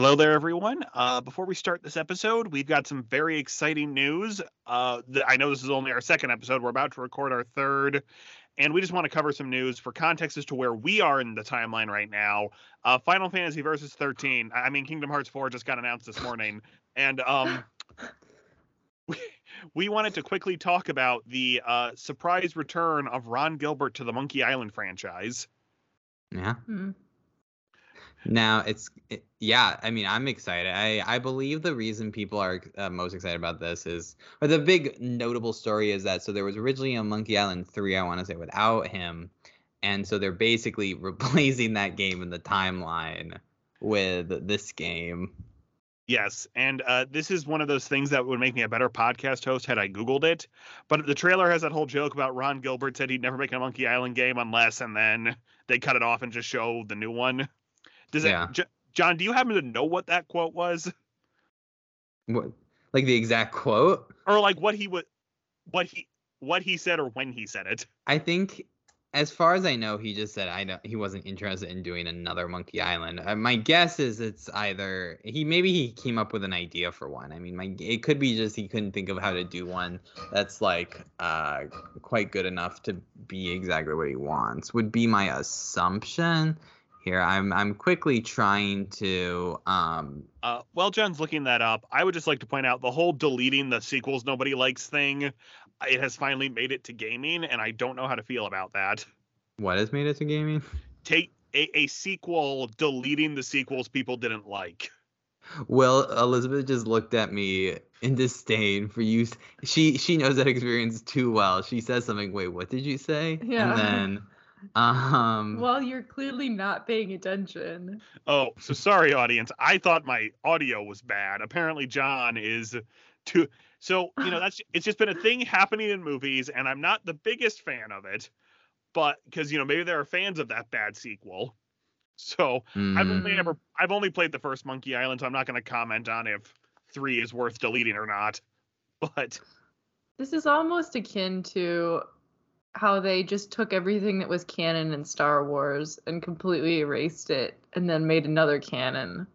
Hello there, everyone. Uh, before we start this episode, we've got some very exciting news. Uh, th- I know this is only our second episode. We're about to record our third, and we just want to cover some news for context as to where we are in the timeline right now. Uh, Final Fantasy Versus 13. I mean, Kingdom Hearts 4 just got announced this morning, and um, we, we wanted to quickly talk about the uh, surprise return of Ron Gilbert to the Monkey Island franchise. Yeah. Hmm. Now it's it, yeah. I mean, I'm excited. I I believe the reason people are uh, most excited about this is, or the big notable story is that so there was originally a Monkey Island three. I want to say without him, and so they're basically replacing that game in the timeline with this game. Yes, and uh, this is one of those things that would make me a better podcast host had I Googled it. But the trailer has that whole joke about Ron Gilbert said he'd never make a Monkey Island game unless, and then they cut it off and just show the new one. Does Yeah. it, J- Jon? Do you happen to know what that quote was, What like the exact quote? or like what he would, what he, what he said, or when he said it? I think, as far as I know, he just said I don't. He wasn't interested in doing another Monkey Island. Uh, my guess is it's either he maybe he came up with an idea for one. I mean, my it could be just he couldn't think of how to do one that's like uh quite good enough to be exactly what he wants. Would be my assumption. Here, I'm I'm quickly trying to um Uh, while Jon's looking that up, I would just like to point out the whole deleting the sequels nobody likes thing. It has finally made it to gaming, and I don't know how to feel about that. what has made it to gaming. Take a, a sequel deleting the sequels people didn't like. Well, Elizabeth just looked at me in disdain for you. She she knows that experience too well. She says something. Wait, what did you say? Yeah. And then, um, Well, you're clearly not paying attention. Oh, so sorry, audience. I thought my audio was bad. Apparently, Jon is too. So you know that's it's just been a thing happening in movies, and I'm not the biggest fan of it, but because you know maybe there are fans of that bad sequel. So I've mm, only ever I've only played the first Monkey Island, so I'm not going to comment on if three is worth deleting or not. But This is almost akin to how they just took everything that was canon in Star Wars and completely erased it and then made another canon.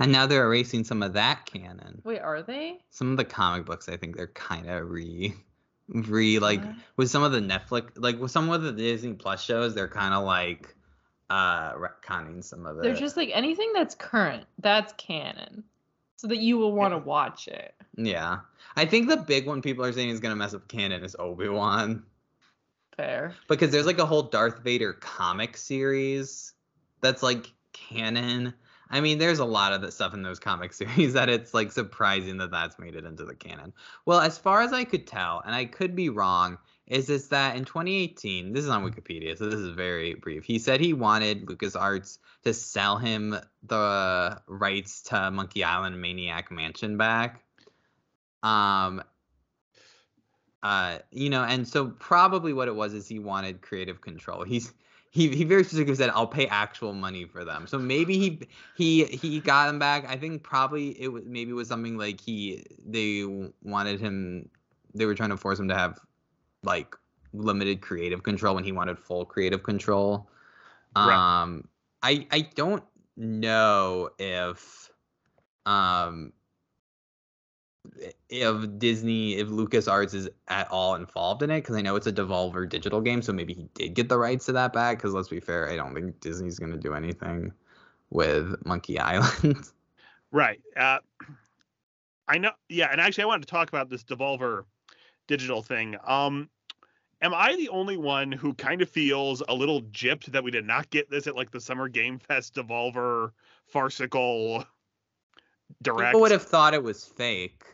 and now they're erasing some of that canon. Wait, are they? Some of the comic books, I think they're kind of re, re like What? with some of the Netflix, like with some of the Disney Plus shows, they're kind of like uh retconning some of it. They're just like anything that's current, that's canon. So that you will want to watch it. yeah. I think the big one people are saying is gonna mess up canon is Obi Wan. Fair. because there's like a whole Darth Vader comic series that's like canon. I mean, there's a lot of the stuff in those comic series that it's like surprising that that's made it into the canon. Well, as far as I could tell, and I could be wrong, is this that in 2018, this is on Wikipedia, so this is very brief. He said he wanted LucasArts to sell him the rights to Monkey Island Maniac Mansion back. Um, uh you know and so probably what it was is he wanted creative control. He's he, he very specifically said i'll pay actual money for them. So maybe he he he got them back. I think probably it was maybe it was something like he they wanted him they were trying to force him to have like limited creative control when he wanted full creative control. Right. um i i don't know if um if Disney, if LucasArts is at all involved in it, because I know it's a Devolver Digital game, so maybe he did get the rights to that back. Because let's be fair, I don't think Disney's gonna do anything with Monkey Island. right, uh, I know. Yeah, and actually, I wanted to talk about this Devolver digital thing. Um, am I the only one who kind of feels a little gypped that we did not get this at like the Summer Game Fest Devolver farcical direct? People would have thought it was fake.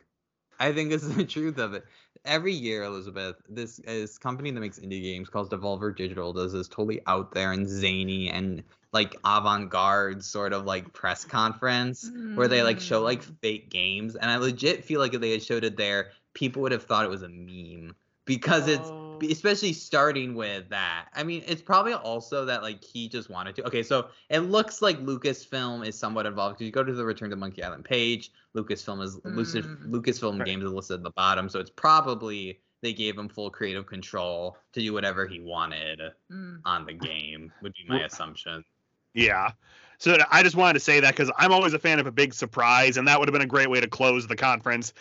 I think this is the truth of it. Every year, Elizabeth, this this company that makes indie games called Devolver Digital does this totally out there and zany and like avant-garde sort of like press conference where they like show like Mm. fake games and I legit feel like if they had showed it there, people would have thought it was a meme because it's. Especially starting with that. I mean, it's probably also that like he just wanted to. Okay, so it looks like Lucasfilm is somewhat involved because you go to the Return to Monkey Island page. Lucasfilm is Lucas, Mm. Lucasfilm Right. games is listed at the bottom, so it's probably they gave him full creative control to do whatever he wanted Mm. on the game. Would be my Well- assumption. Yeah. So I just wanted to say that because I'm always a fan of a big surprise, and that would have been a great way to close the conference.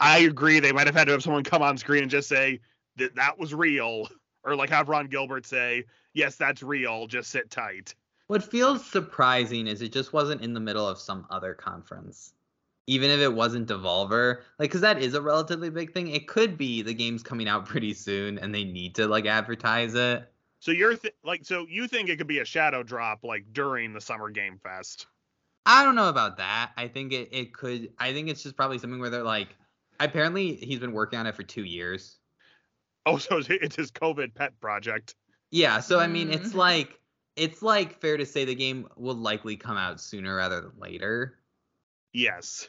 I agree. They might have had to have someone come on screen and just say that that was real, or like have Ron Gilbert say, "Yes, that's real. Just sit tight." What feels surprising is it just wasn't in the middle of some other conference. Even if it wasn't Devolver, like, because that is a relatively big thing. It could be the game's coming out pretty soon and they need to like advertise it. So you're th- like, so you think it could be a shadow drop like during the Summer Game Fest? I don't know about that. I think it, it could. I think it's just probably something where they're like, apparently he's been working on it for two years. Oh, so it's his COVID pet project. Yeah. So I mean, it's Mm. like it's like fair to say the game will likely come out sooner rather than later. Yes.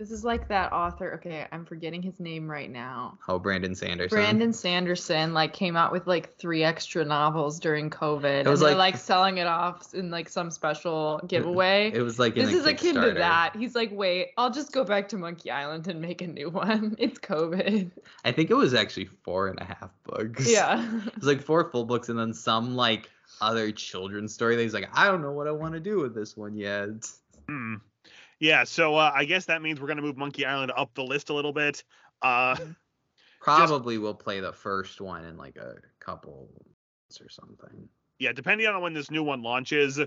This is like that author. Okay, I'm forgetting his name right now. Oh, Brandon Sanderson. Brandon Sanderson like came out with like three extra novels during COVID. It was and they're like- like selling it off in like some special giveaway. It was like in this a is akin to that. He's like, wait, I'll just go back to Monkey Island and make a new one. It's COVID. I think it was actually four and a half books. Yeah. It was like four full books and then some like other children's story that he's like, I don't know what I want to do with this one yet. Hmm. Yeah. So uh, I guess that means we're gonna move Monkey Island up the list a little bit. Uh, Probably we'll play the first one in like a couple months or something. yeah. Depending on when this new one launches,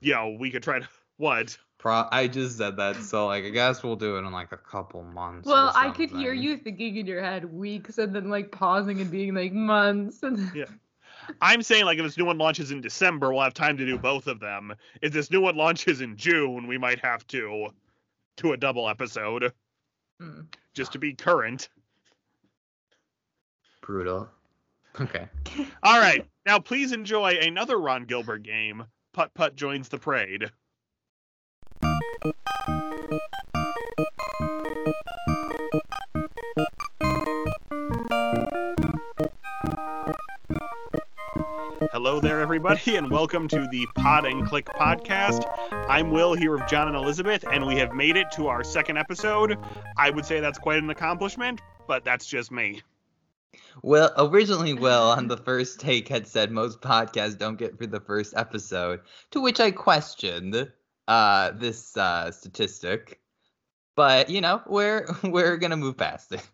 you know, we could try to what. Pro I just said that, so like I guess we'll do it in like a couple months. or well, I could hear you thinking in your head weeks and then like pausing and being like months and Yeah. I'm saying like if this new one launches in December, we'll have time to do both of them. If this new one launches in June, we might have to do a double episode Mm. just to be current. brutal. Okay. All right. Now please enjoy another Ron Gilbert game. Putt Putt joins the parade. Hello there, everybody, and welcome to the Pod and Click podcast. I'm Will here with Jon and Elizabeth, and we have made it to our second episode. I would say that's quite an accomplishment, but that's just me. Well, originally, Will on the first take had said most podcasts don't get through the first episode, to which I questioned uh, this uh, statistic. But you know, we're we're gonna move past it.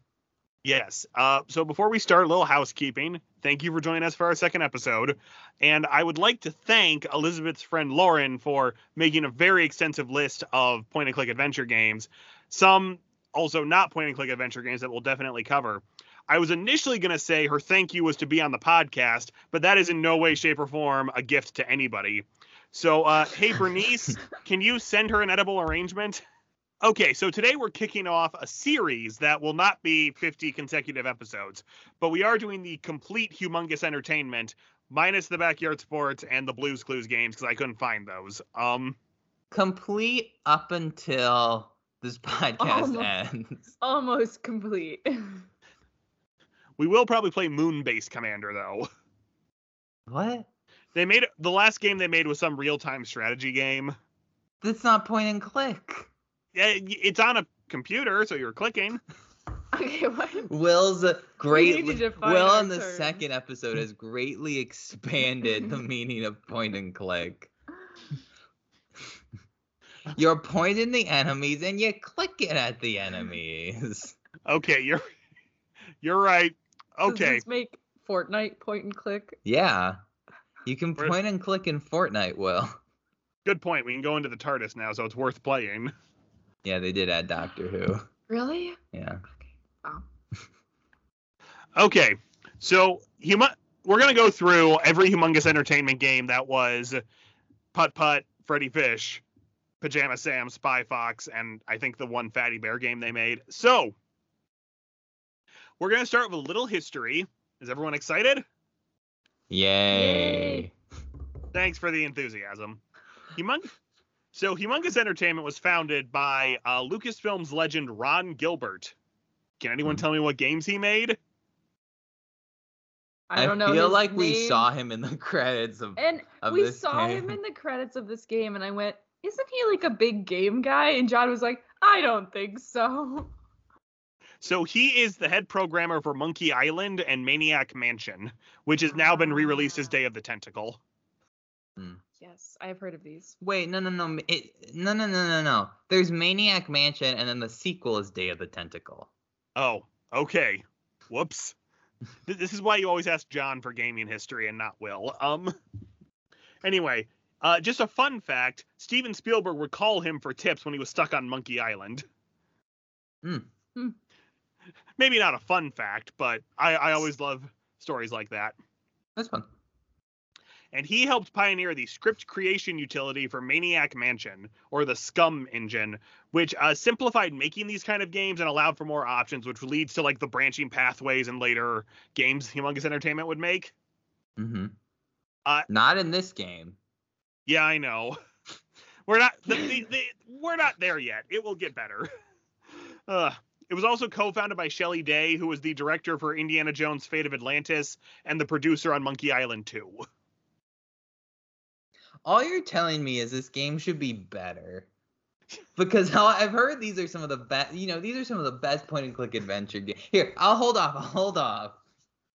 Yes. Uh, so before we start, a little housekeeping. Thank you for joining us for our second episode. And I would like to thank Elizabeth's friend Lauren for making a very extensive list of point and click adventure games. Some also not point and click adventure games that we'll definitely cover. I was initially going to say her thank you was to be on the podcast, but that is in no way, shape, or form a gift to anybody. So, uh, hey, Bernice, can you send her an edible arrangement? Okay, so today we're kicking off a series that will not be 50 consecutive episodes, but we are doing the complete humongous entertainment minus the backyard sports and the Blues Clues games because I couldn't find those. Um, Complete up until this podcast Almost. ends. almost complete. we will probably play Moon Base Commander though. What? They made the last game they made was some real-time strategy game. That's not point and click. Yeah, it's on a computer, so you're clicking. okay, what? Will's uh, greatly need to define Will our on the terms. second episode has greatly expanded the meaning of point and click. You're pointing the enemies and you're clicking at the enemies. Okay, you're you're right. Does Okay, this make Fortnite point and click? Yeah. You can point and click in Fortnite, Will. good point. We can go into the TARDIS now, so it's worth playing. Yeah, they did add Doctor Who. Really? Yeah. Okay, Wow. okay. so huma- we're gonna go through every humongous entertainment game that was Putt Putt, Freddy Fish, Pajama Sam, Spy Fox, and I think the one Fatty Bear game they made. So we're gonna start with a little history. Is everyone excited? Yay. Thanks for the enthusiasm. Humong- so Humongous Entertainment was founded by uh, Lucasfilm's legend Ron Gilbert. Can anyone Hmm. tell me what games he made? I don't know. I feel his like we saw him in the credits of And of we this saw him in the credits of this game, and I went, "Isn't he like a big game guy?" And Jon was like, "I don't think so." So he is the head programmer for Monkey Island and Maniac Mansion, which has now been re-released as Day of the Tentacle. Yes, I have heard of these. Wait, no, no, no, it, no, no, no, no, no. There's Maniac Mansion, and then the sequel is Day of the Tentacle. Oh, okay. Whoops. This is why you always ask Jon for gaming history and not Will. Um. Anyway, uh, just a fun fact: Steven Spielberg would call him for tips when he was stuck on Monkey Island. Hmm. Hmm. Maybe not a fun fact, but I, I always love stories like that. That's fun. And he helped pioneer the script creation utility for Maniac Mansion, or the SCUMM engine, which uh, simplified making these kind of games and allowed for more options, which leads to like the branching pathways and later games Humongous Entertainment would make. Mm-hmm. Uh, Not in this game. Yeah, I know. We're not the, the, the, we're not there yet. It will get better. Uh, it was also co-founded by Shelley Day, who was the director for Indiana Jones: Fate of Atlantis and the producer on Monkey Island 2. All you're telling me is this game should be better. Because I've heard these are some of the best, you know, these are some of the best point and click adventure games. Here, I'll hold off. I'll hold off.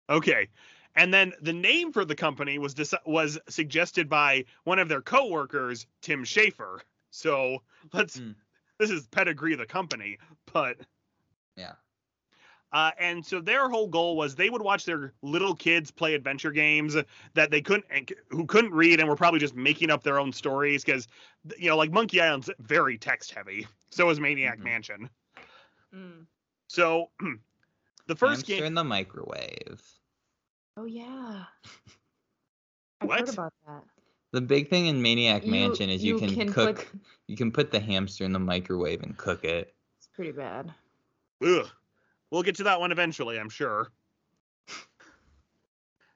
Okay. And then the name for the company was dis- was suggested by one of their coworkers, Tim Schafer. So let's Hmm. this is pedigree of the company, but Yeah. Uh, and so their whole goal was they would watch their little kids play adventure games that they couldn't who couldn't read and were probably just making up their own stories because you know like Monkey Island's very text heavy. So is Maniac Mhm. Mansion. Mm. So the first Hamster game in the microwave. Oh yeah. I've What? heard about that. The big thing in Maniac You- Mansion is you, you can, can cook. put- You can put the hamster in the microwave and cook it. It's pretty bad. Ugh. We'll get to that one eventually, I'm sure.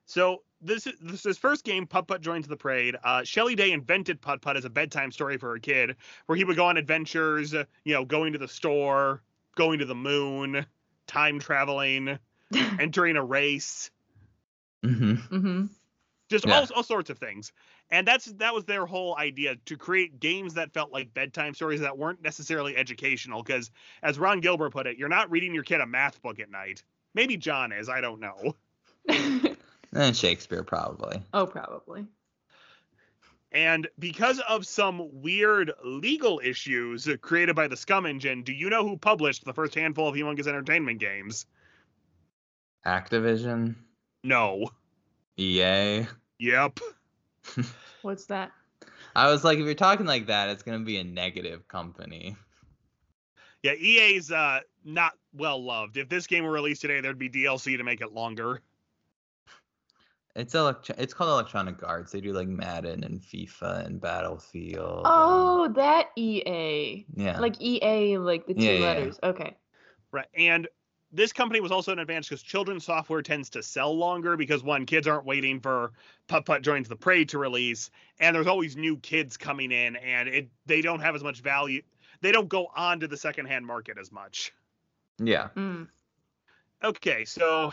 So this is this is first game. Putt Putt joins the parade. Uh, Shelley Day invented Putt Putt as a bedtime story for a kid, where he would go on adventures. uh, You know, going to the store, going to the moon, time traveling, entering a race, Mm-hmm. mm-hmm. just Yeah. all all sorts of things. And that's that was their whole idea to create games that felt like bedtime stories that weren't necessarily educational. Because as Ron Gilbert put it, you're not reading your kid a math book at night. Maybe Jon is. I don't know. And eh, Shakespeare probably. oh, probably. And because of some weird legal issues created by the SCUMM Engine, do you know who published the first handful of Humongous Entertainment games? Activision. No. EA. Yep. What's that? I was like, if you're talking like that, it's gonna be a negative company. Yeah, EA's uh, not well loved. If this game were released today, there'd be DLC to make it longer. It's electro- It's called Electronic Arts. They do like Madden and FIFA and Battlefield. and- Oh, that EA. yeah. Like EA, like the two Yeah, yeah, yeah. letters. Okay. Right. And this company was also an advantage because children's software tends to sell longer because one, kids aren't waiting for Putt Putt Joins the prey to release, and there's always new kids coming in, and it they don't have as much value. They don't go on to the secondhand market as much. yeah. Mm. Okay, so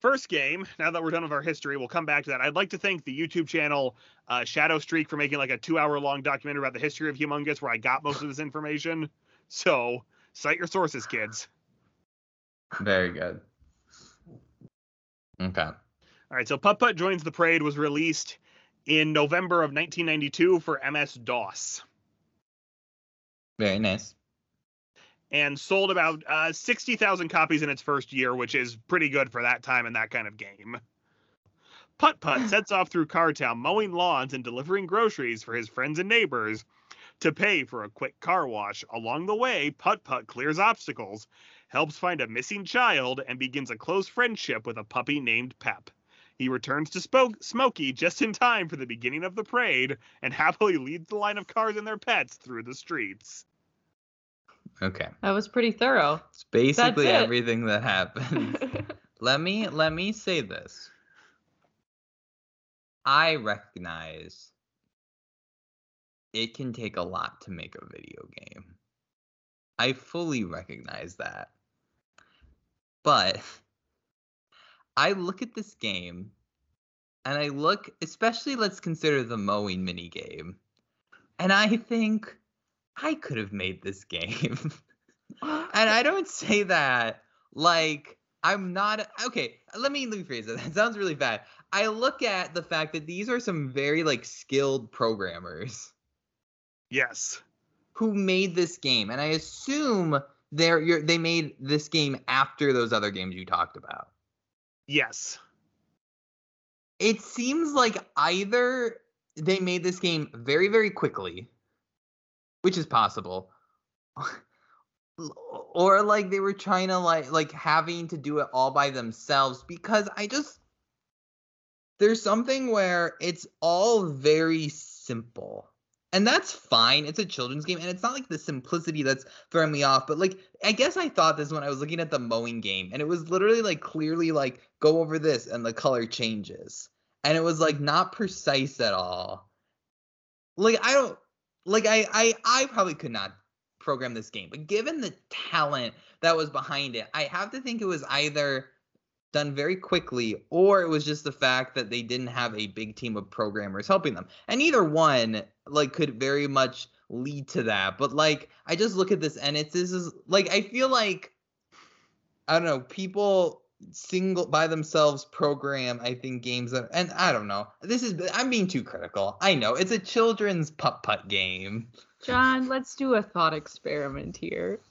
first game. Now that we're done with our history, we'll come back to that. I'd like to thank the YouTube channel uh, Shadow Streak for making like a two-hour-long documentary about the history of Humongous, where I got most of this information. So cite your sources, kids. Very good. Okay. All right, so Putt Putt Joins the Parade was released in November of 1992 for MS DOS Very nice. and sold about uh, 60,000 copies in its first year, which is pretty good for that time and that kind of game. Putt Putt sets off through Cartown, mowing lawns and delivering groceries for his friends and neighbors to pay for a quick car wash. Along the way, Putt Putt clears obstacles, helps find a missing child, and begins a close friendship with a puppy named Pep. He returns to Spo- Smokey just in time for the beginning of the parade and happily leads the line of cars and their pets through the streets. Okay. That was pretty thorough. It's basically it. everything that happens. let me let me say this. I recognize it can take a lot to make a video game. I fully recognize that. But I look at this game and I look, especially let's consider the mowing mini game, and I think I could have made this game. and I don't say that like I'm not okay. Let me let me phrase it. That sounds really bad. I look at the fact that these are some very like skilled programmers Yes. who made this game, and I assume they're you're, they made this game after those other games you talked about. Yes. It seems like either they made this game very very quickly, which is possible, or like they were trying to like like having to do it all by themselves because I just there's something where it's all very simple. And that's fine. It's a children's game and it's not like the simplicity that's throwing me off, but like I guess I thought this when I was looking at the mowing game and it was literally like clearly like go over this and the color changes. And it was like not precise at all. Like I don't like I I I probably could not program this game, but given the talent that was behind it, I have to think it was either done very quickly or it was just the fact that they didn't have a big team of programmers helping them. And either one like could very much lead to that. But like I just look at this and it's this is like I feel like I don't know, people single by themselves program I think games that and I don't know. This is I'm being too critical. I know. It's a children's putt putt game. Jon, let's do a thought experiment here.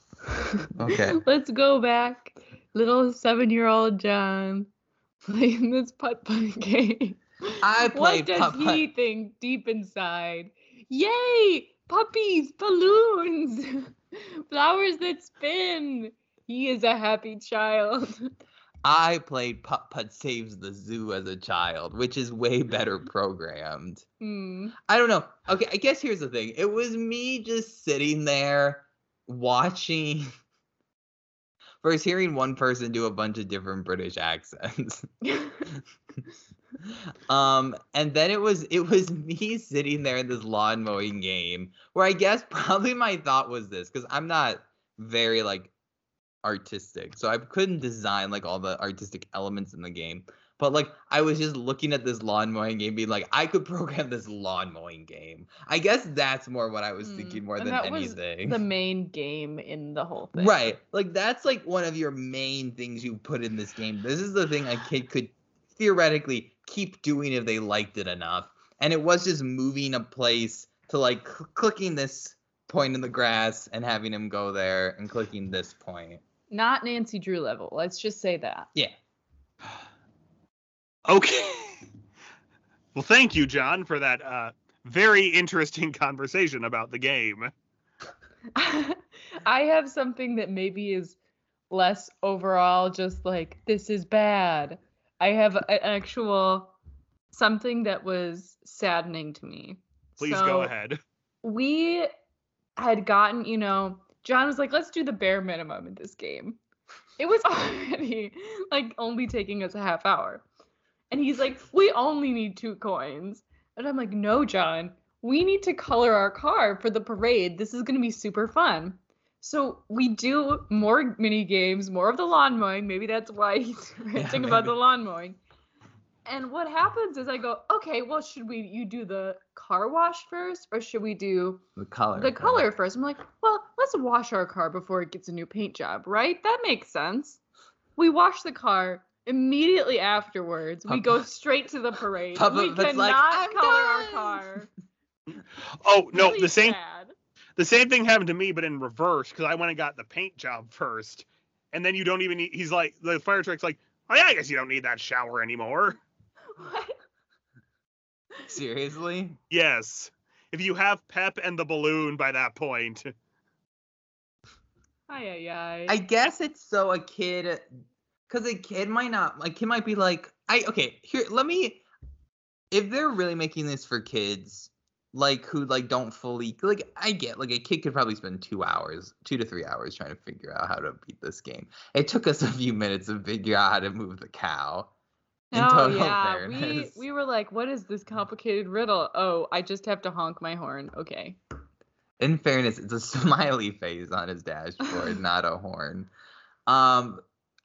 Okay. let's go back. Little seven year old Jon playing this putt putt game. I what does putt putt. he think deep inside? Yay! Puppies, balloons, flowers that spin. He is a happy child. I played Putt Putt Saves the Zoo as a child, which is way better programmed. Hmm. I don't know. Okay, I guess here's the thing. It was me just sitting there watching first hearing one person do a bunch of different British accents. um and then it was it was me sitting there in this lawn mowing game where I guess probably my thought was this cuz I'm not very like artistic. So I couldn't design like all the artistic elements in the game. But like I was just looking at this lawn mowing game being like I could program this lawn mowing game. I guess that's more what I was Hmm, thinking more and than that was anything. the main game in the whole thing. Right. Like that's like one of your main things you put in this game. This is the thing a kid could theoretically keep doing if they liked it enough. And it was just moving a place to like cl- clicking this point in the grass and having him go there and clicking this point. Not Nancy Drew level. Let's just say that. Yeah. Okay. Well, thank you, Jon, for that uh, very interesting conversation about the game. I have something that maybe is less overall just like this is bad. I have an actual something that was saddening to me. Please So, go ahead. We had gotten, you know, Jon was like, let's do the bare minimum in this game. It was already like only taking us a half hour. And he's like, we only need two coins. And I'm like, no, Jon, we need to color our car for the parade. This is going to be super fun. So we do more mini games, more of the lawn mowing. Maybe that's why he's ranting about the lawn mowing. And what happens is I go, okay, well, should we you do the car wash first, or should we do The color. the thing. color first? I'm like, well, let's wash our car before it gets a new paint job, right? That makes sense. We wash the car immediately afterwards. We go straight to the parade. We cannot like, "I'm color our car. Oh no, Really the same sad. the same thing happened to me, but in reverse because I went and got the paint job first, and then you don't even need. He's like the fire truck's like, oh yeah, I guess you don't need that shower anymore. What? Seriously? Yes, if you have Pep and the balloon by that point. Ay, ay, ay. I guess it's so a kid, because a kid might not, like kid might be like, I okay, here, let me, if they're really making this for kids, like who like don't fully like, I get like a kid could probably spend two hours, two to three hours trying to figure out how to beat this game. It took us a few minutes to figure out how to move the cow. In oh total yeah, we we were like, what is this complicated riddle? Oh, I just have to honk my horn. Okay. in fairness, it's a smiley face on his dashboard, not a horn. Um,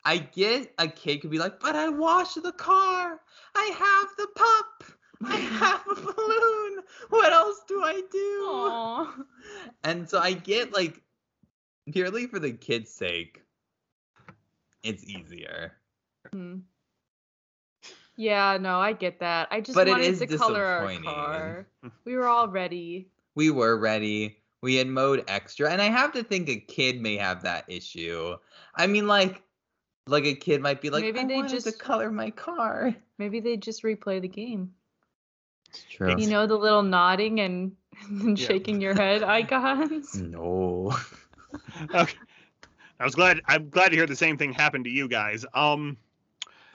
I get a kid could be like, but I washed the car. I have the pup. I have a balloon. What else do I do? Aw. And so I get like purely for the kid's sake. it's easier. Hmm. Yeah, no, I get that. I just But wanted is to color our car. We were all ready. We were ready. We had mode extra, and I have to think a kid may have that issue. I mean, like, like a kid might be like, Maybe I they wanted to just- color my car. Maybe they just replay the game. It's true. You know the little nodding and, and Yeah. shaking your head icons. no. okay. I was glad. I'm glad to hear the same thing happened to you guys. Um,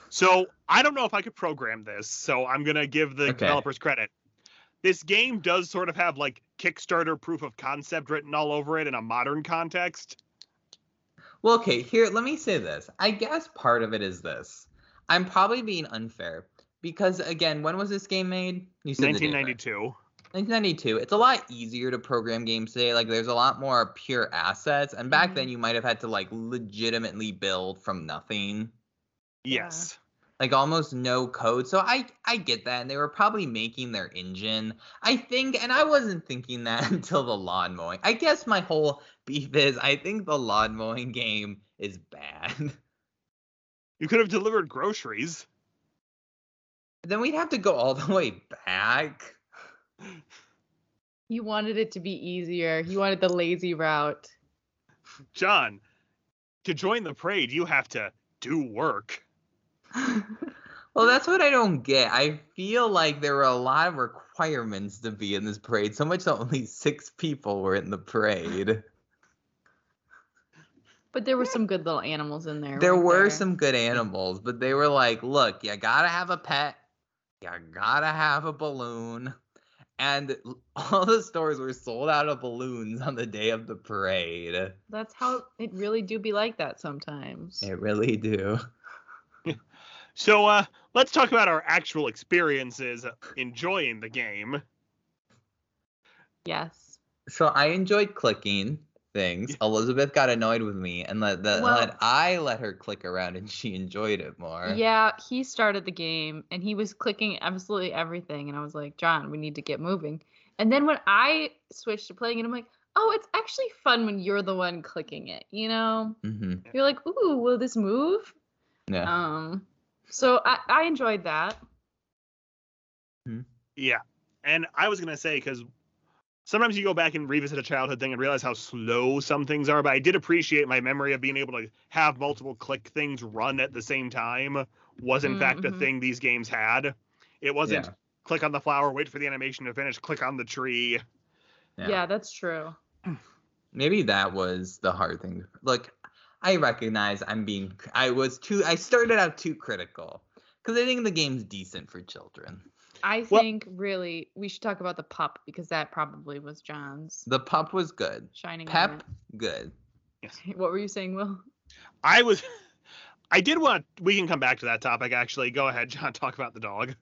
so I don't know if I could program this, so I'm gonna give the Okay. developers credit. This game does sort of have like Kickstarter proof of concept written all over it in a modern context. Well, okay, here, let me say this. I guess part of it is this. I'm probably being unfair because, again, when was this game made? You said the right? 1992. 1992. It's a lot easier to program games today. Like, there's a lot more pure assets. And back Mhm. then, you might have had to, like, legitimately build from nothing. Yes. Like almost no code. So I I get that, and they were probably making their engine. I think, and I wasn't thinking that until the lawn mowing. I guess my whole beef is I think the lawn mowing game is bad. You could have delivered groceries. then we'd have to go all the way back. You wanted it to be easier. You wanted the lazy route. Jon, to join the parade, you have to do work. Well, that's what I don't get. I feel like there were a lot of requirements to be in this parade, so much that only six people were in the parade. But there were some good little animals in there. There were there? some good animals, but they were like, look, you gotta have a pet, you gotta have a balloon. And all the stores were sold out of balloons on the day of the parade. That's how it really do be like that sometimes. It really do. So uh, let's talk about our actual experiences enjoying the game. Yes. So I enjoyed clicking things. Elizabeth got annoyed with me and let, the, Well- let I let her click around and she enjoyed it more. Yeah, he started the game and he was clicking absolutely everything. And I was like, Jon, we need to get moving. And then when I switched to playing it, I'm like, oh, it's actually fun when you're the one clicking it, you know? hmm You're like, ooh, will this move? Yeah. Um, so I, I enjoyed that. Yeah. And I was going to say, because sometimes you go back and revisit a childhood thing and realize how slow some things are, but I did appreciate my memory of being able to have multiple click things run at the same time was in fact a Mhm. thing these games had. It wasn't Yeah. click on the flower, wait for the animation to finish, click on the tree. Yeah, that's true. maybe that was the hard thing. Look, I recognize I'm being I was too I started out too critical cuz I think the game's decent for children. I Well- think really we should talk about the pup because that probably was Jon's The pup was good. shining Pep good. Yes. What were you saying, Will? I was. I did want. We can come back to that topic. Actually, go ahead, Jon. Talk about the dog.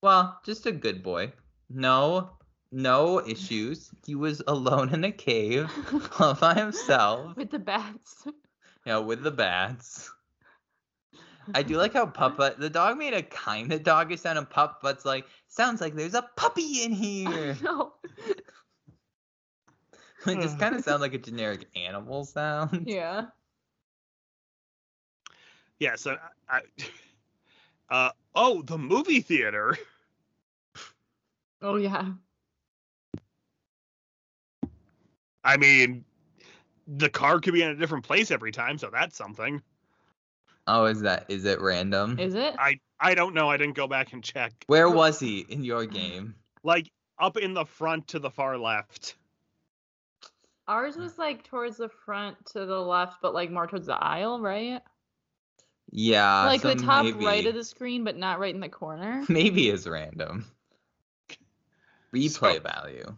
Well, just a good boy. No no issues. He was alone in a cave all by himself, With the bats. You know, with the bats. I do like how Puppa the dog made a kind of doggish sound and Pup but's like sounds like there's a puppy in here. no. it just kind of sounds like a generic animal sound. Yeah. Yeah. So I. Uh oh, the movie theater. Oh yeah. I mean, the car could be in a different place every time, so that's something. Oh, is that is it random? Is it? I I don't know. I didn't go back and check. Where was he in your game? Like up in the front to the far left. Ours was like towards the front to the left, but like more towards the aisle, right? Yeah, like so the top maybe, right of the screen, but not right in the corner. maybe is random. Replay So- value.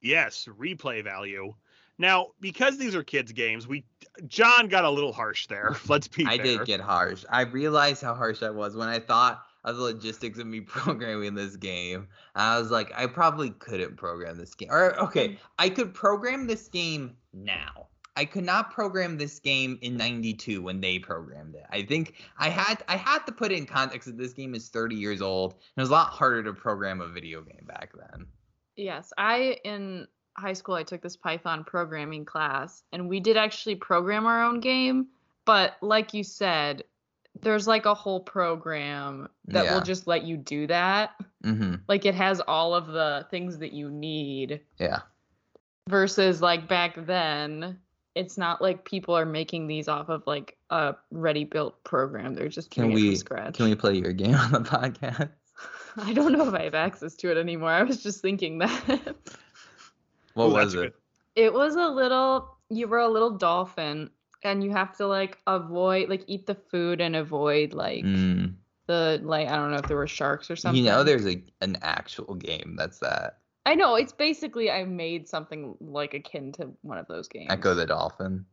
Yes, replay value. Now, because these are kids' games, we Jon got a little harsh there. Let's be I fair. did get harsh. I realized how harsh I was when I thought of the logistics of me programming this game. I was like, I probably couldn't program this game. Or okay, I could program this game now. I could not program this game in 92 when they programmed it. I think I had I had to put it in context that this game is 30 years old. And it was a lot harder to program a video game back then. Yes, I in high school I took this Python programming class, and we did actually program our own game. But like you said, there's like a whole program that Yeah. will just let you do that. Mm-hmm. Like it has all of the things that you need Yeah. versus like back then it's not like people are making these off of like a ready built program. They're just Can we scratch. can we play your game on the podcast? I don't know if I have access to it anymore. I was just thinking that. What Ooh, was it? it was a little you were a little dolphin and you have to like avoid like eat the food and avoid like Mm. the like I don't know if there were sharks or something. You know, there's a an actual game that's that. I know it's basically I made something like akin to one of those games. Ecco the Dolphin.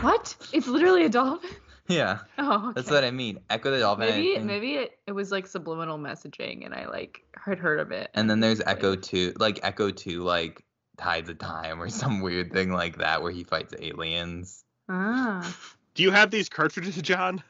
What? It's literally a dolphin. Yeah, Oh, that's what I mean. Ecco the Dolphin. Maybe think- maybe it, it was like subliminal messaging and I like had heard of it. And then there's Ecco Two, like Ecco Two, like Tides of Time or some weird thing like that where he fights aliens. Ah. Do you have these cartridges, Jon?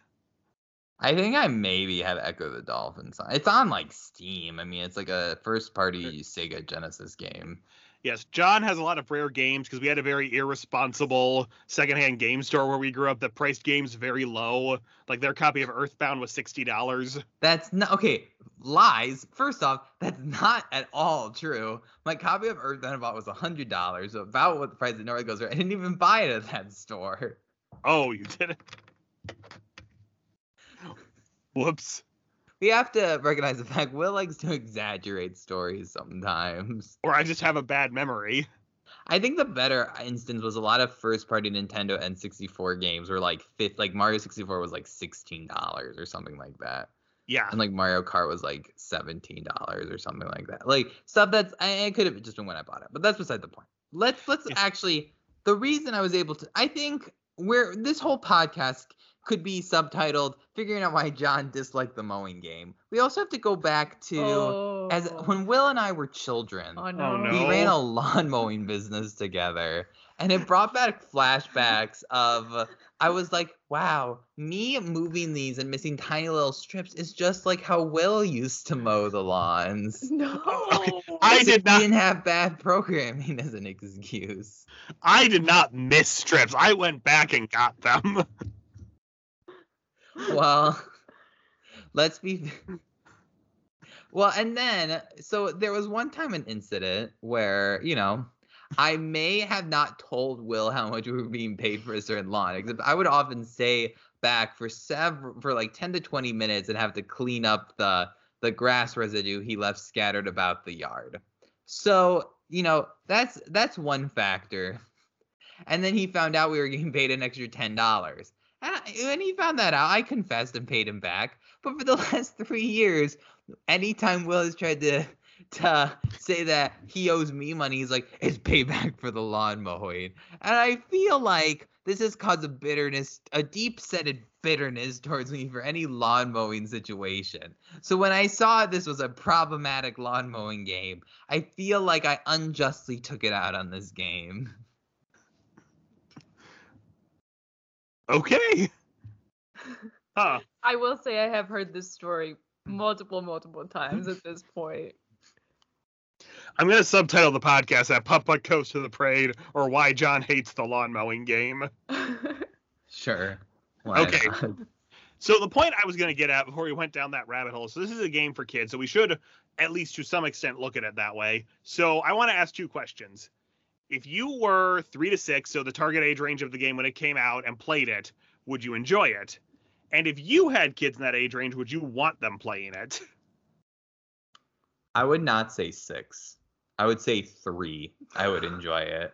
I think I maybe have Ecco the Dolphin. so- It's on like Steam. I mean, it's like a first party Sega Genesis game. Yes, Jon has a lot of rare games because we had a very irresponsible secondhand game store where we grew up that priced games very low. Like their copy of Earthbound was sixty dollars. That's not okay. Lies. First off, that's not at all true. My copy of Earthbound bought was hundred dollars, about what the price of North goes for. I didn't even buy it at that store. Oh, you did it. Whoops. We have to recognize the fact Will likes to exaggerate stories sometimes. Or I just have a bad memory. I think the better instance was a lot of first party Nintendo N64 games were like fifth like Mario 64 was like sixteen dollars or something like that. Yeah. And like Mario Kart was like seventeen dollars or something like that. Like stuff that's I, it could have just been when I bought it, but that's beside the point. Let's let's Yeah. actually the reason I was able to I think where this whole podcast could be subtitled "Figuring Out Why Jon Disliked the Mowing Game." We also have to go back to as Oh. when Will and I were children. Oh no. no. We ran a lawn mowing business together, and it brought back flashbacks of I was like, wow, me moving these and missing tiny little strips is just like how Will used to mow the lawns. No. I did not- didn't have bad programming as an excuse. I did not miss strips. I went back and got them. Well, let's be. Well, and then so there was one time an incident where you know I may have not told Will how much we were being paid for a certain lawn, except I would often stay back for several for like ten to twenty minutes and have to clean up the the grass residue he left scattered about the yard. So you know that's that's one factor. And then he found out we were getting paid an extra ten dollars. And when he found that out, I confessed and paid him back. But for the last three years, anytime Will has tried to to say that he owes me money, he's like, it's payback for the lawn mowing. And I feel like this has caused a bitterness, a deep seated bitterness towards me for any lawn mowing situation. So when I saw this was a problematic lawn mowing game, I feel like I unjustly took it out on this game. okay. Huh. I will say I have heard this story multiple, multiple times at this point. I'm gonna subtitle the podcast at Putt Putt Goes to the Parade or Why Jon Hates the Lawn Mowing Game. Sure. Why Okay. not? So the point I was going to get at before we went down that rabbit hole. So this is a game for kids, so we should at least to some extent look at it that way. So I want to ask two questions. If you were 3 to 6, so the target age range of the game when it came out and played it, would you enjoy it? And if you had kids in that age range, would you want them playing it? I would not say six. I would say three. I would enjoy it.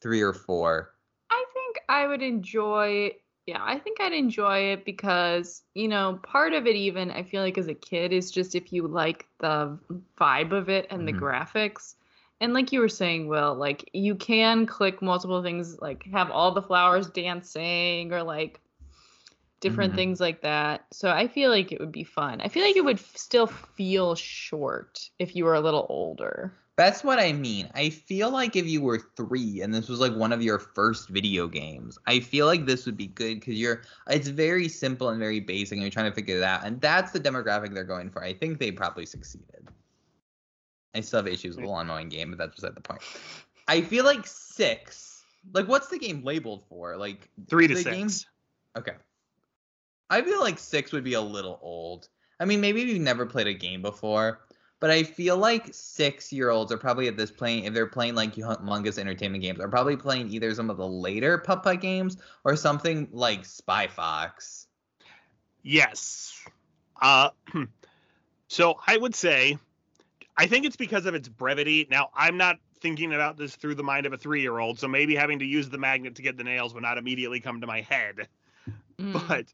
Three or four. I think I would enjoy yeah, I think I'd enjoy it because, you know, part of it even I feel like as a kid is just if you like the vibe of it and Mhm. the graphics. And like you were saying, Will, like you can click multiple things, like have all the flowers dancing or like different Mhm. things like that. So I feel like it would be fun. I feel like it would f- still feel short if you were a little older. That's what I mean. I feel like if you were three and this was like one of your first video games, I feel like this would be good because you're it's very simple and very basic and you're trying to figure it out. And that's the demographic they're going for. I think they probably succeeded. I still have issues with the lawn mowing game, but that's beside the point. I feel like six. Like what's the game labeled for? Like 3 to 6. game- Okay. I feel like six would be a little old. I mean, maybe you've never played a game before, but I feel like six year olds are probably at this point, if they're playing like humongous entertainment games, are probably playing either some of the later Putt games or something like Spy Fox. Yes. Uh, so I would say, I think it's because of its brevity. Now, I'm not thinking about this through the mind of a three year old, so maybe having to use the magnet to get the nails would not immediately come to my head. Mm. But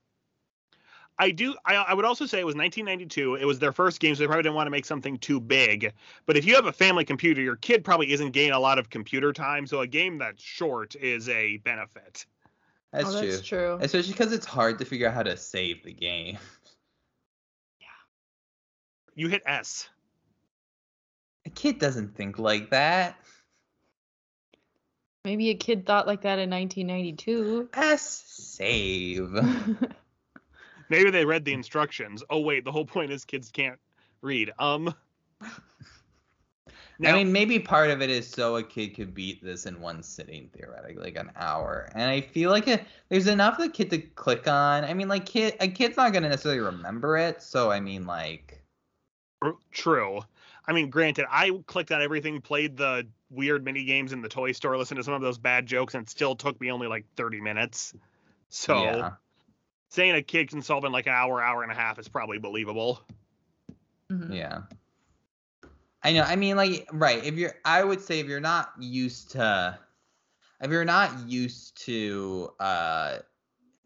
I do. I, I would also say it was 1992. It was their first game, so they probably didn't want to make something too big. But if you have a family computer, your kid probably isn't getting a lot of computer time, so a game that's short is a benefit. That's, oh, true. that's true. Especially because it's hard to figure out how to save the game. Yeah. You hit S. A kid doesn't think like that. Maybe a kid thought like that in 1992. S save. Maybe they read the instructions. Oh wait, the whole point is kids can't read. Um. I mean, maybe part of it is so a kid could beat this in one sitting, theoretically, like an hour. And I feel like it, there's enough for the kid to click on. I mean, like kid, a kid's not gonna necessarily remember it. So I mean, like, True. I mean, granted, I clicked on everything, played the weird mini games in the toy store, listened to some of those bad jokes, and it still took me only like 30 minutes. So yeah, saying a kid can solve in like an hour, hour and a half is probably believable. Mhm. yeah. I know. I mean, like, right? If you're, I would say if you're not used to, if you're not used to uh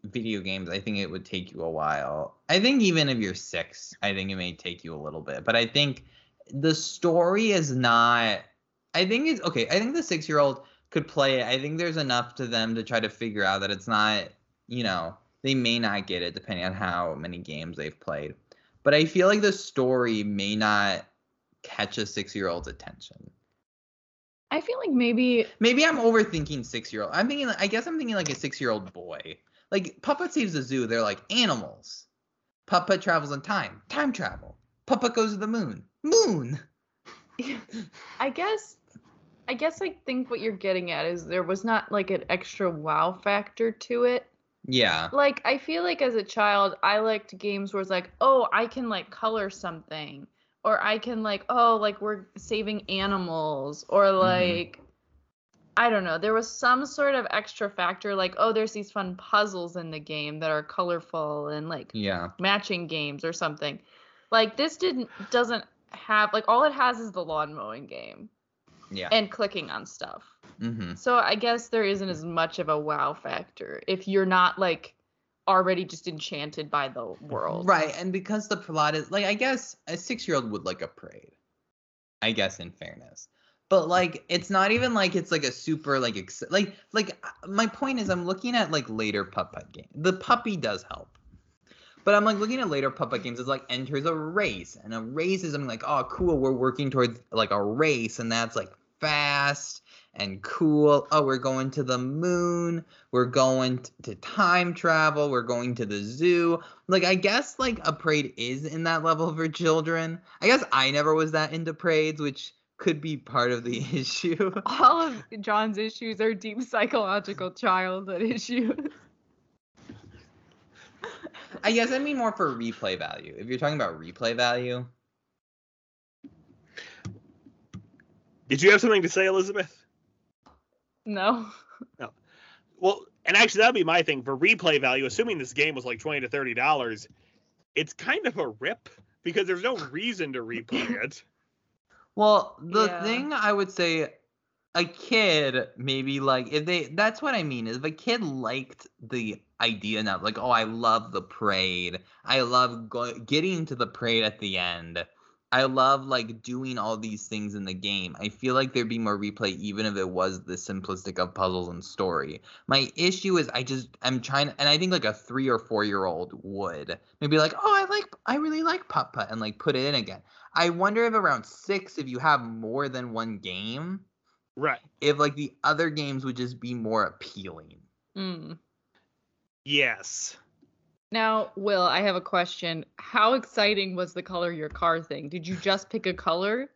video games, I think it would take you a while. I think even if you're six, I think it may take you a little bit. But I think the story is not. I think it's okay. I think the six year old could play it. I think there's enough to them to try to figure out that it's not. You know, they may not get it depending on how many games they've played. But I feel like the story may not catch a six year old's attention. I feel like maybe Maybe I'm overthinking six year old. I'm thinking, I guess I'm thinking like a six year old boy. Like Putt-Putt saves the zoo. They're like animals. Putt-Putt travels in time. Time travel. Putt-Putt goes to the moon. Moon. I guess I guess I think what you're getting at is there was not like an extra wow factor to it. Yeah. Like I feel like as a child I liked games where it's like, "Oh, I can like color something." Or I can like, "Oh, like we're saving animals." Or mm-hmm. like I don't know. There was some sort of extra factor like, "Oh, there's these fun puzzles in the game that are colorful and like Yeah. matching games or something." Like this didn't doesn't have like all it has is the lawn mowing game Yeah. and clicking on stuff. mm-hmm. So I guess there isn't as much of a wow factor if you're not like already just enchanted by the world. Right. And because the plot is like, I guess a six year old would like a parade. I guess in fairness. But like, it's not even like it's like a super like ex- like like uh, my point is I'm looking at like later putt putt game. The puppy does help. But I'm like looking at later putt games. It's like enters a race, and a race is something like, oh, cool, we're working towards like a race, and that's like fast and cool. Oh, we're going to the moon. We're going to time travel. We're going to the zoo. Like, I guess like a parade is in that level for children. I guess I never was that into parades, which could be part of the issue. All of Jon's issues are deep psychological childhood issues. I guess I mean more for replay value. If you're talking about replay value, Did you have something to say, Elizabeth? No. No. Well, and actually, that'd be my thing for replay value. Assuming this game was like twenty to thirty dollars, it's kind of a rip because there's no reason to replay it. Well, the Yeah. thing I would say a kid maybe like if they that's what I mean is if a kid liked the idea now. like oh I love the parade. I love go- getting to the parade at the end. I love like doing all these things in the game. I feel like there'd be more replay even if it was the simplistic of puzzles and story. My issue is I just I'm trying and I think like a 3 or 4 year old would maybe like oh I like I really like putt putt and like put it in again. I wonder if around six, if you have more than one game, Right. if like the other games would just be more appealing. Mm. Yes. Now, Will, I have a question. How exciting was the color your car thing? Did you just pick a color?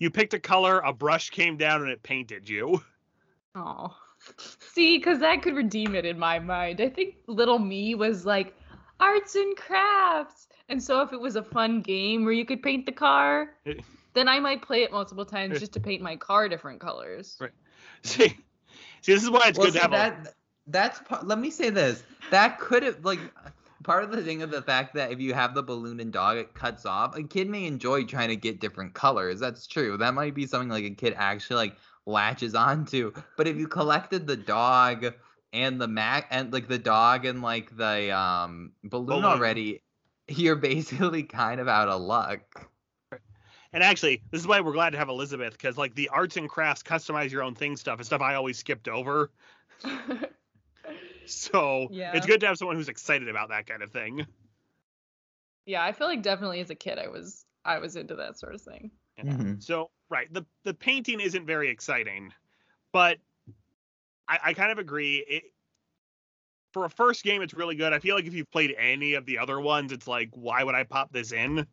You picked a color, a brush came down, and it painted you. Oh. See, because that could redeem it in my mind. I think little me was like arts and crafts. And so if it was a fun game where you could paint the car, then I might play it multiple times just to paint my car different colors. Right. See, see, this is why it's well, good see, to have a that that's part, let me say this. That could have like part of the thing of the fact that if you have the balloon and dog, it cuts off. A kid may enjoy trying to get different colors. That's true. That might be something like a kid actually like latches onto. But if you collected the dog and the mac and like the dog and like the um balloon, Balloon. already, you're basically kind of out of luck. And actually, this is why we're glad to have Elizabeth because like the arts and crafts, customize your own thing stuff is stuff I always skipped over. So Yeah. it's good to have someone who's excited about that kind of thing. yeah, I feel like definitely as a kid I was I was into that sort of thing. Yeah. Mhm. So right, the the painting isn't very exciting, but I, I kind of agree. It, for a first game, it's really good. I feel like if you've played any of the other ones, it's like, why would I pop this in?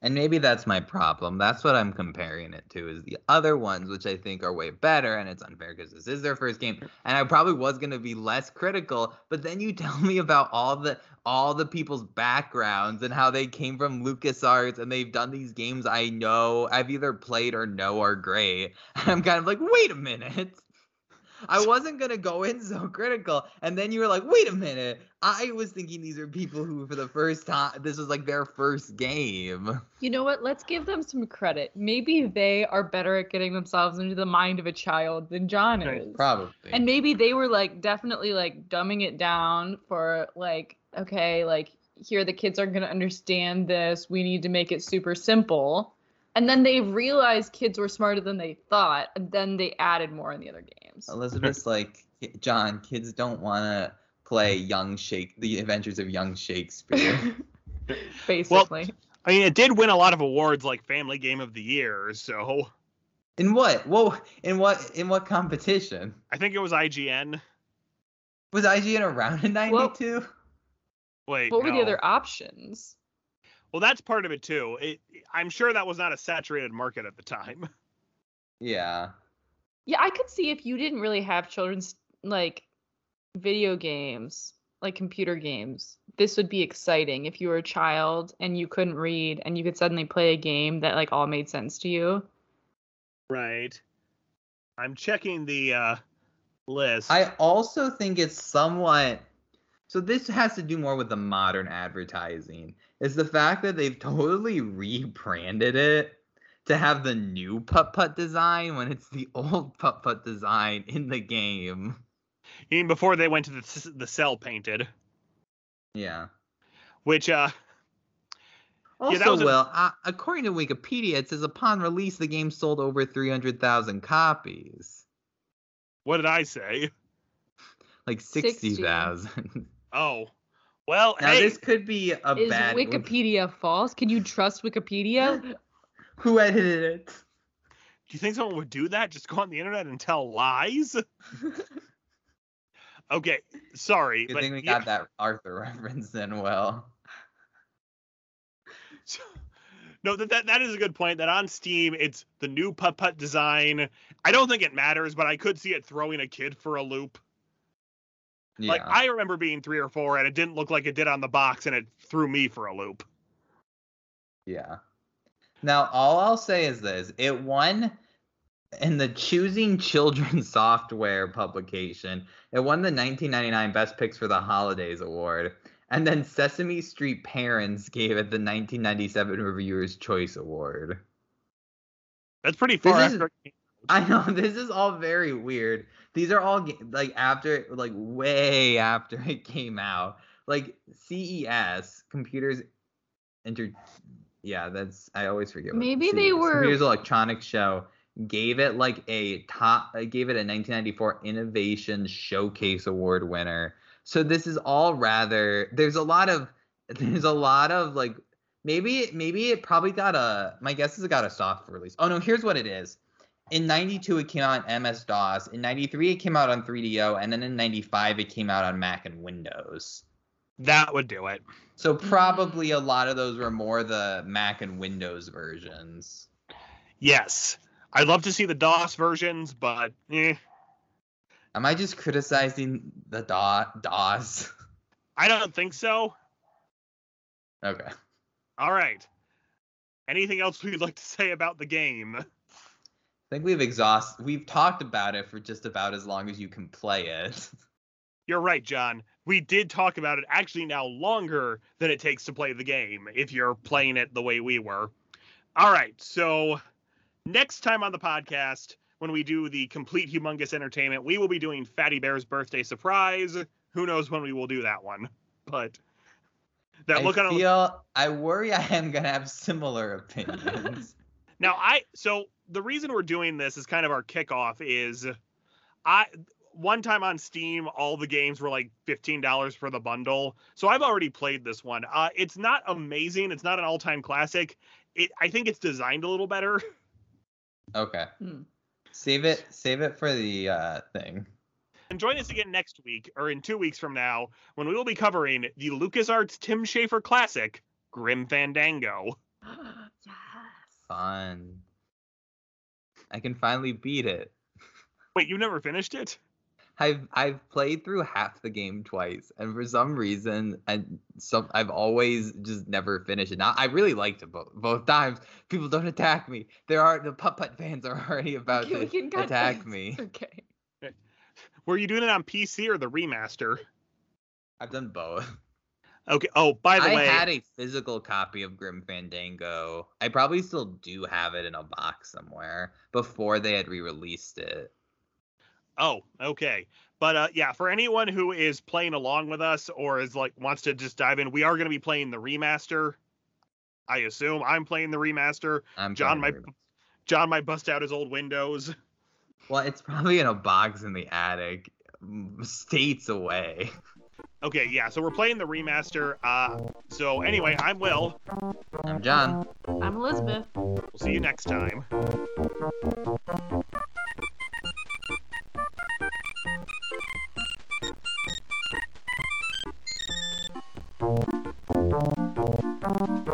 And maybe that's my problem. That's what I'm comparing it to is the other ones, which I think are way better. And it's unfair because this is their first game. And I probably was gonna be less critical, but then you tell me about all the all the people's backgrounds and how they came from LucasArts and they've done these games I know I've either played or know are great. And I'm kind of like, wait a minute. I wasn't gonna go in so critical, and then you were like, "Wait a minute!" I was thinking these are people who, for the first time, this was like their first game. You know what? Let's give them some credit. Maybe they are better at getting themselves into the mind of a child than Jon is. Probably. And maybe they were like definitely like dumbing it down for like, okay, like here the kids aren't gonna understand this. We need to make it super simple. And then they realized kids were smarter than they thought, and then they added more in the other games. Elizabeth's like, Jon, kids don't want to play young Shake, the Adventures of Young Shakespeare. Basically. Well, I mean, it did win a lot of awards like Family Game of the Year, so in what? Whoa! In what? In what competition? I think it was IGN. Was IGN around in Well- '92? Wait, what were the other options? Well, that's part of it too. It, I'm sure that was not a saturated market at the time. Yeah. Yeah, I could see if you didn't really have children's like video games, like computer games. This would be exciting if you were a child and you couldn't read and you could suddenly play a game that like all made sense to you. Right. I'm checking the uh, list. I also think it's somewhat. So this has to do more with the modern advertising. Is the fact that they've totally rebranded it to have the new putt putt design when it's the old putt putt design in the game. Even before they went to the the cell painted, Yeah. which uh, Also, that was a- Will, uh, according to Wikipedia, it says upon release the game sold over 300,000 copies, what did I say? like 60. 60,000. Oh, well, now hey, this could be a Is bad. Wikipedia false? Can you trust Wikipedia? Who edited it? do you think someone would do that? Just go on the internet and tell lies? Okay, sorry, You but think we yeah, got that Arthur reference then, Will? no, that, that that is a good point. That on Steam, it's the new putt putt design. I don't think it matters, but I could see it throwing a kid for a loop. Yeah. Like I remember being three or four, and it didn't look like it did on the box, and it threw me for a loop. Yeah. Now, all I'll say is this it won in the Choosing Children Software publication. It won the 1999 Best Picks for the Holidays Award. And then Sesame Street Parents gave it the 1997 Reviewer's Choice Award. That's pretty far is- I know this is all very weird. These are all like after, like way after it came out. Like CES, computers, inter. Yeah, that's I always forget. what Maybe they were- Computers Electronics Show gave it like a top. uh, Gave it a 1994 Innovation Showcase Award winner. So this is all rather. There's a lot of. There's a lot of like. Maybe it- maybe it probably got a. My guess is it got a soft release. Oh no, here's what it is in 92 it came out on ms dos in 93 it came out on 3do and then in 95 it came out on mac and windows That would do it. so probably a lot of those were more the mac and windows versions Yes, I'd love to see the DOS versions, but eh. Am I just criticizing the DOS? I don't think so. okay. All right. Anything else we'd like to say about the game? I think we've exhausted. We've talked about it for just about as long as you can play it. You're right, Jon. We did talk about it actually now longer than it takes to play the game if you're playing it the way we were. All right. So, next time on the podcast, when we do the complete humongous entertainment, we will be doing Fatty Bear's birthday surprise. Who knows when we will do that one? But that I look on feel. I worry I am gonna have similar opinions. Now I so the reason we're doing this is kind of our kickoff is I one time on Steam all the games were like $15 for the bundle. So I've already played this one. Uh it's not amazing, it's not an all-time classic. It I think it's designed a little better. okay. Hmm. Save it. Save it for the uh, thing. And join us again next week or in 2 weeks from now when we will be covering the LucasArts Tim Schafer classic Grim Fandango. yes. Fun. I can finally beat it. Wait, you never finished it? I've I've played through half the game twice, and for some reason, and some I've always just never finished it. Now I really liked it both both times. People don't attack me. There are the putt putt fans are already about Okay, to can attack this. me. Okay. Were you doing it on PC or the remaster? I've done both. Okay. Oh, by the I way, I had a physical copy of Grim Fandango. I probably still do have it in a box somewhere before they had re-released it. Oh, okay. But uh, yeah, for anyone who is playing along with us or is like wants to just dive in, we are going to be playing the remaster. I assume I'm playing the remaster. I'm Jon might to Jon might bust out his old Windows. Well, it's probably in a box in the attic, states away. Okay, yeah. So we're playing the remaster. Uh, so anyway, I'm Will. I'm Jon. I'm Elizabeth. We'll see you next time. Bye.